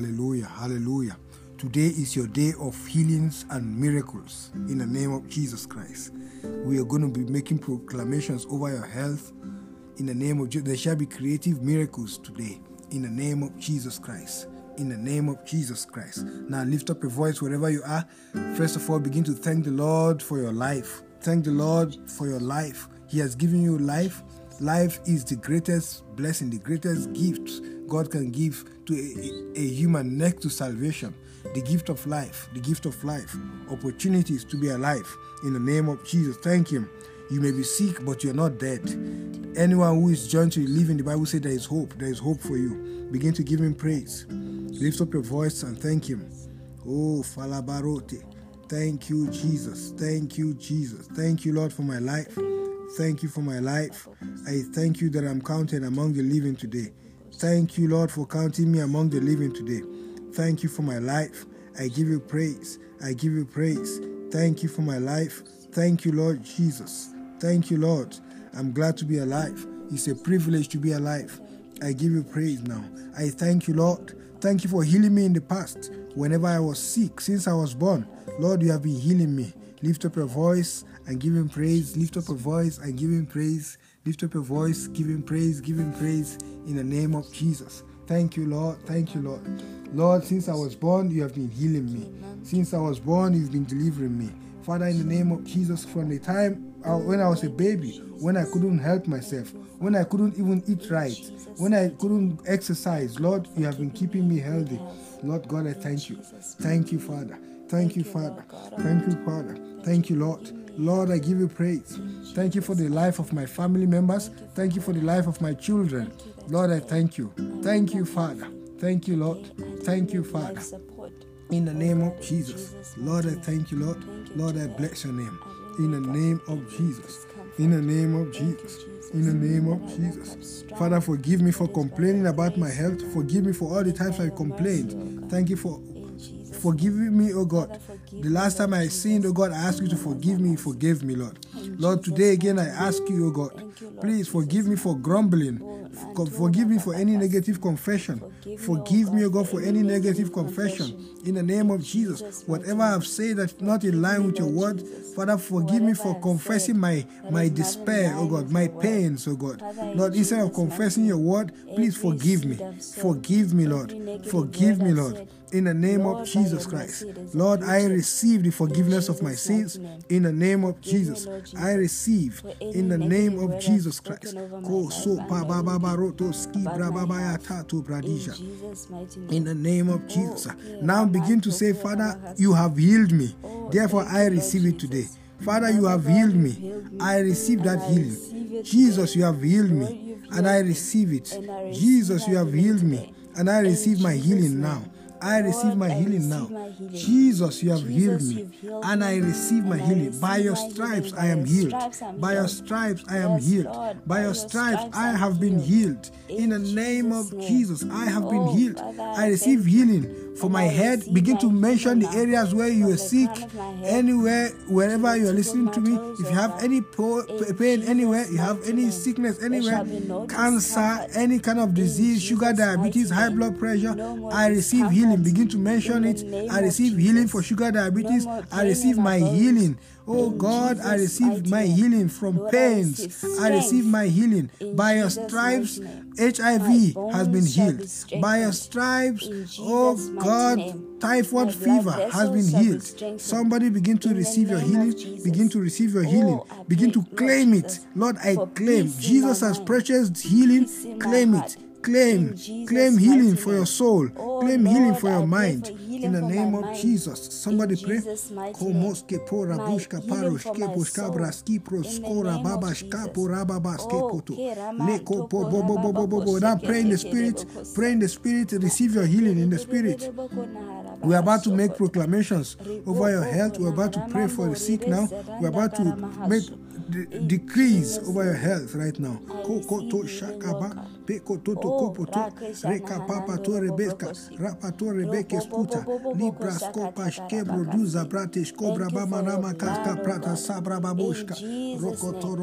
Hallelujah. Hallelujah. Today is your day of healings and miracles in the name of Jesus Christ. We are going to be making proclamations over your health in the name of Jesus. There shall be creative miracles today in the name of Jesus Christ. In the name of Jesus Christ. Now lift up your voice wherever you are. First of all, begin to thank the Lord for your life. Thank the Lord for your life. He has given you life. Life is the greatest blessing, the greatest gift God can give to a, a, human next to salvation. The gift of life, the gift of life, opportunities to be alive. In the name of Jesus, thank Him. You may be sick, but you're not dead. Anyone who is joined to live in the Bible said there is hope. There is hope for you. Begin to give Him praise. Lift up your voice and thank Him. Oh, Falabarote. Thank you, Jesus. Thank you, Jesus. Thank you, Lord, for my life. Thank you for my life. I thank you that I'm counted among the living today. Thank you, Lord, for counting me among the living today. Thank you for my life. I give you praise. I give you praise. Thank you for my life. Thank you, Lord Jesus. Thank you, Lord. I'm glad to be alive. It's a privilege to be alive. I give you praise now. I thank you, Lord. Thank you for healing me in the past. Whenever I was sick, since I was born, Lord, you have been healing me. Lift up your voice and give him praise. Lift up your voice and give him praise. Lift up your voice, give him praise, give him praise in the name of Jesus. Thank you, Lord. Thank you, Lord. Lord, since I was born, you have been healing me. Since I was born, you've been delivering me. Father, in the name of Jesus, from the time uh, when I was a baby, when I couldn't help myself, when I couldn't even eat right, when I couldn't exercise, Lord, you have been keeping me healthy. Lord God, I thank you. Thank you, Father. Thank you, Father. Thank you, Father. Thank you, Lord. Lord, I give you praise. Thank you for the life of my family members. Thank you for the life of my children. Lord, I thank you. Thank you, Father. Thank you, Lord. Thank you, Father. In the name of Jesus. Lord, I thank you, Lord. Lord, I bless your name. In the name of Jesus. In the name of Jesus. In the name of Jesus. Father, forgive me for complaining about my health. Forgive me for all the times I complained. Thank you for forgiving me, oh God. The last time I sinned, oh God, I ask you to forgive me. Forgive me, Lord. Lord, today again I ask you, oh God, please forgive me for grumbling. Forgive me for any negative confession. Forgive me, O God, for any negative confession. In the name of Jesus, whatever I've said that's not in line with your word, Father, forgive me for confessing my, my despair, oh God, my pains, oh God. Lord, instead of confessing your word, please forgive me. Forgive me, Lord. Forgive me, Lord in the name of Jesus Christ. Lord, I receive the forgiveness of my sins in the name of Jesus. I receive in the name of Jesus Christ. In the name of Jesus. Now begin to say, Father, you have healed me. Therefore, I receive it today. Father, you have healed me. I receive that healing. Jesus, you have healed me, and I receive it. Jesus, you have healed me, and I receive my healing now. I receive my healing now. Jesus, you have healed me, and I receive my healing. By your stripes, I am healed. By your stripes, I am healed. By your stripes, I have been healed. In the name of Jesus, I have been healed. I receive healing for my head. Begin to mention the areas where you are sick, anywhere, wherever you are listening to me. If you have any pain anywhere, you have any sickness anywhere, cancer, any kind of disease, sugar, diabetes, high blood pressure, I receive healing healing. Begin to mention it. I receive healing for sugar diabetes. I receive my healing. Oh God, I receive my healing from pains. I receive my healing. By your stripes, HIV has been healed. By your stripes, oh God, typhoid fever has been healed. Somebody begin to receive your healing. Begin to receive your healing. Begin to claim it. Lord, I claim. Jesus has purchased healing. Claim it. Claim, claim healing for your soul. Claim healing for your mind. In the name of Jesus. Somebody pray. Now pray in the spirit. Pray in the spirit. Receive your healing in the spirit. We're about to make proclamations over your health. We're about to pray for the sick now. We're about to make de- In decrease over your health right now. Shakaba, rebeka, rebeke sputa, duza kaska prata sabra babushka, rokoto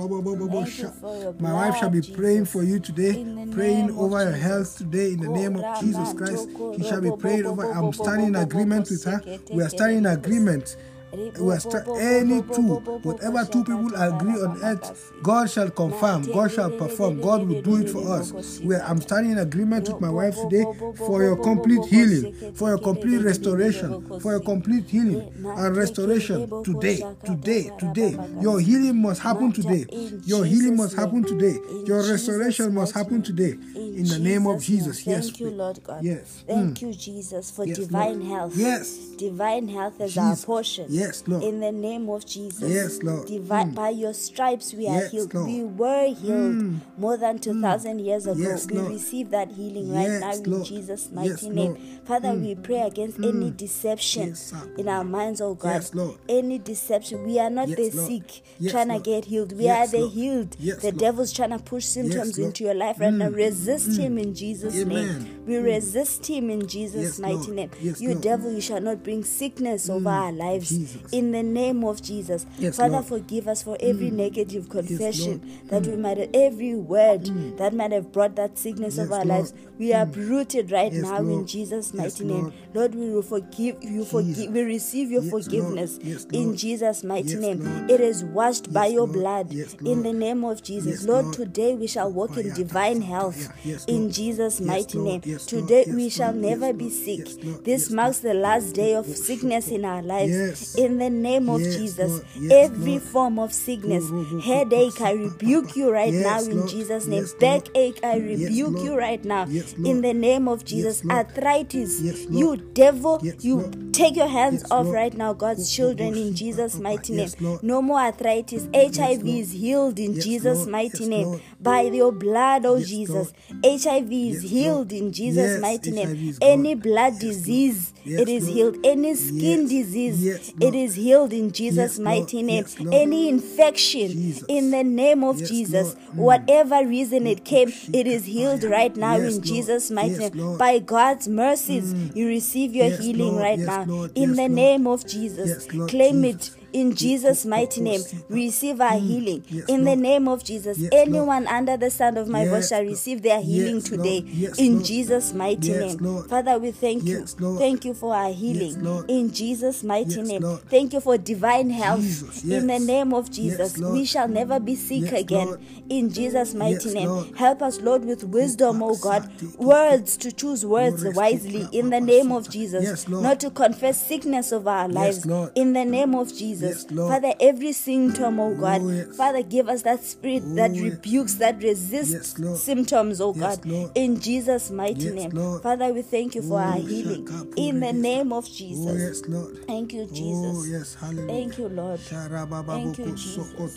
My wife shall be praying for you today, praying over your health today in the name of Jesus Christ. He shall be praying over. I'm standing in agreement with her. We are standing in agreement. Ribo We are bo sta- bo bo any two, whatever two people agree on earth, God shall confirm, God shall perform, God will do it for us. We are, I'm standing in agreement with my wife today for your complete healing, for your complete restoration, for your complete healing and restoration today, today, today. Your healing must happen today. Your healing must happen today. Your restoration must happen today. In the name of Jesus. Yes. Thank you, Lord God. Yes. Thank Mm. you, Jesus, for divine health. Yes. Divine health is our portion. Yes, Lord. In the name of Jesus. Yes, Lord. Divi- Mm. By your stripes we are Yes, healed. Lord. We were healed Mm. more than 2,000 years ago. Yes, we Lord. receive that healing right Yes, now in Lord. Jesus' mighty Yes, name. Father, we pray against any deception Yes, in our minds, oh God. Yes, Lord. Any deception. We are not Yes, the sick Yes, trying to get healed. We Yes, are the healed. Yes, the devil's trying to push symptoms into your life right now. Mm. Resist him in Jesus' name. Amen. We resist him in Jesus' Yes, mighty name. Yes, you devil, you shall not bring sickness over our lives. Jesus. In the name of Jesus. Yes, Father, Lord. forgive us for every negative confession Lord. that we might have, every word that might have brought that sickness Yes, of our Lord. lives. We are uprooted right Yes, now in Lord. Jesus' Yes, mighty name. Lord. We will forgive you. Forgive. We receive your Yes, forgiveness Yes, in Jesus' mighty Yes, name. It is washed by your blood Yes, in the name of Jesus. Yes, Lord, today we shall walk in divine health Yes, in Jesus' mighty name. Yes, Today Yes, we shall never Yes, be sick. Yes, This Yes, marks the last day of sickness in our lives. In the name of Yes, Jesus. Yes, every Lord. form of sickness, headache, I rebuke you right Yes, now in Lord. Jesus' name. Backache, I rebuke you right now in the name of Jesus. Arthritis, you devil, you. Take your hands Yes, off Lord. right now, God's children, in Jesus' mighty name. No more arthritis. HIV is healed in Jesus' Lord. mighty name. By your blood, oh Jesus. Lord. HIV is healed in Jesus' mighty name. Any blood disease, it is healed. Any skin disease, it is healed in Jesus' mighty name. Any infection, Jesus. in the name of Jesus, Mm. whatever reason it came, it is healed right now in Jesus' mighty name. By God's mercies, you receive your healing right now. Lord. In Yes, the Lord. name of Jesus, Yes, Lord claim Jesus. it in Jesus' mighty name. Receive our healing. In the name of Jesus, anyone under the sound of my voice shall receive their healing today. In Jesus' mighty name. Father, we thank you. Thank you for our healing. In Jesus' mighty name. Thank you for divine health. In the name of Jesus, we shall never be sick again. In Jesus' mighty name. Help us, Lord, with wisdom, O God. Words to choose words wisely. In the name of. Jesus. Not to confess sickness of our lives. In the name of Jesus. Yes, Lord. Father, every symptom, oh, oh God. Oh, yes. Father, give us that spirit oh, that Oh, yes. rebukes, that resists Yes, symptoms, oh Yes, God. In Jesus' mighty Yes, name. Father, we thank you for Oh, our healing. In the name of oh, Jesus. Oh, yes, Lord. Thank you, Jesus. Oh, yes, hallelujah. Thank you, Lord. Thank you, Jesus. Oh,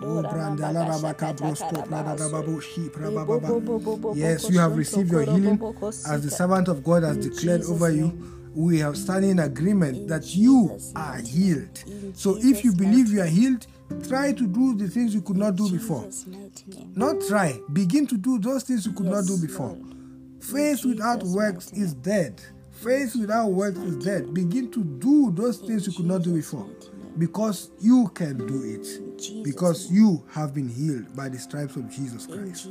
Oh, Yes, you have received your healing as the servant of God has declared over you. We have standing in agreement that you are healed. So if you believe you are healed, try to do the things you could not do before. Not try, begin to do those things you could not do before. Faith without works is dead. Faith without works is dead. Begin to do those things you could not do before. Because you can do it. Because you have been healed by the stripes of Jesus Christ.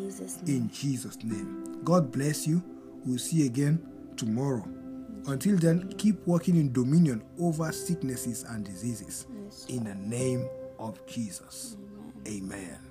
In Jesus' name. God bless you. We'll see you again tomorrow. Until then, keep working in dominion over sicknesses and diseases. Yes, In the name of Jesus. Amen.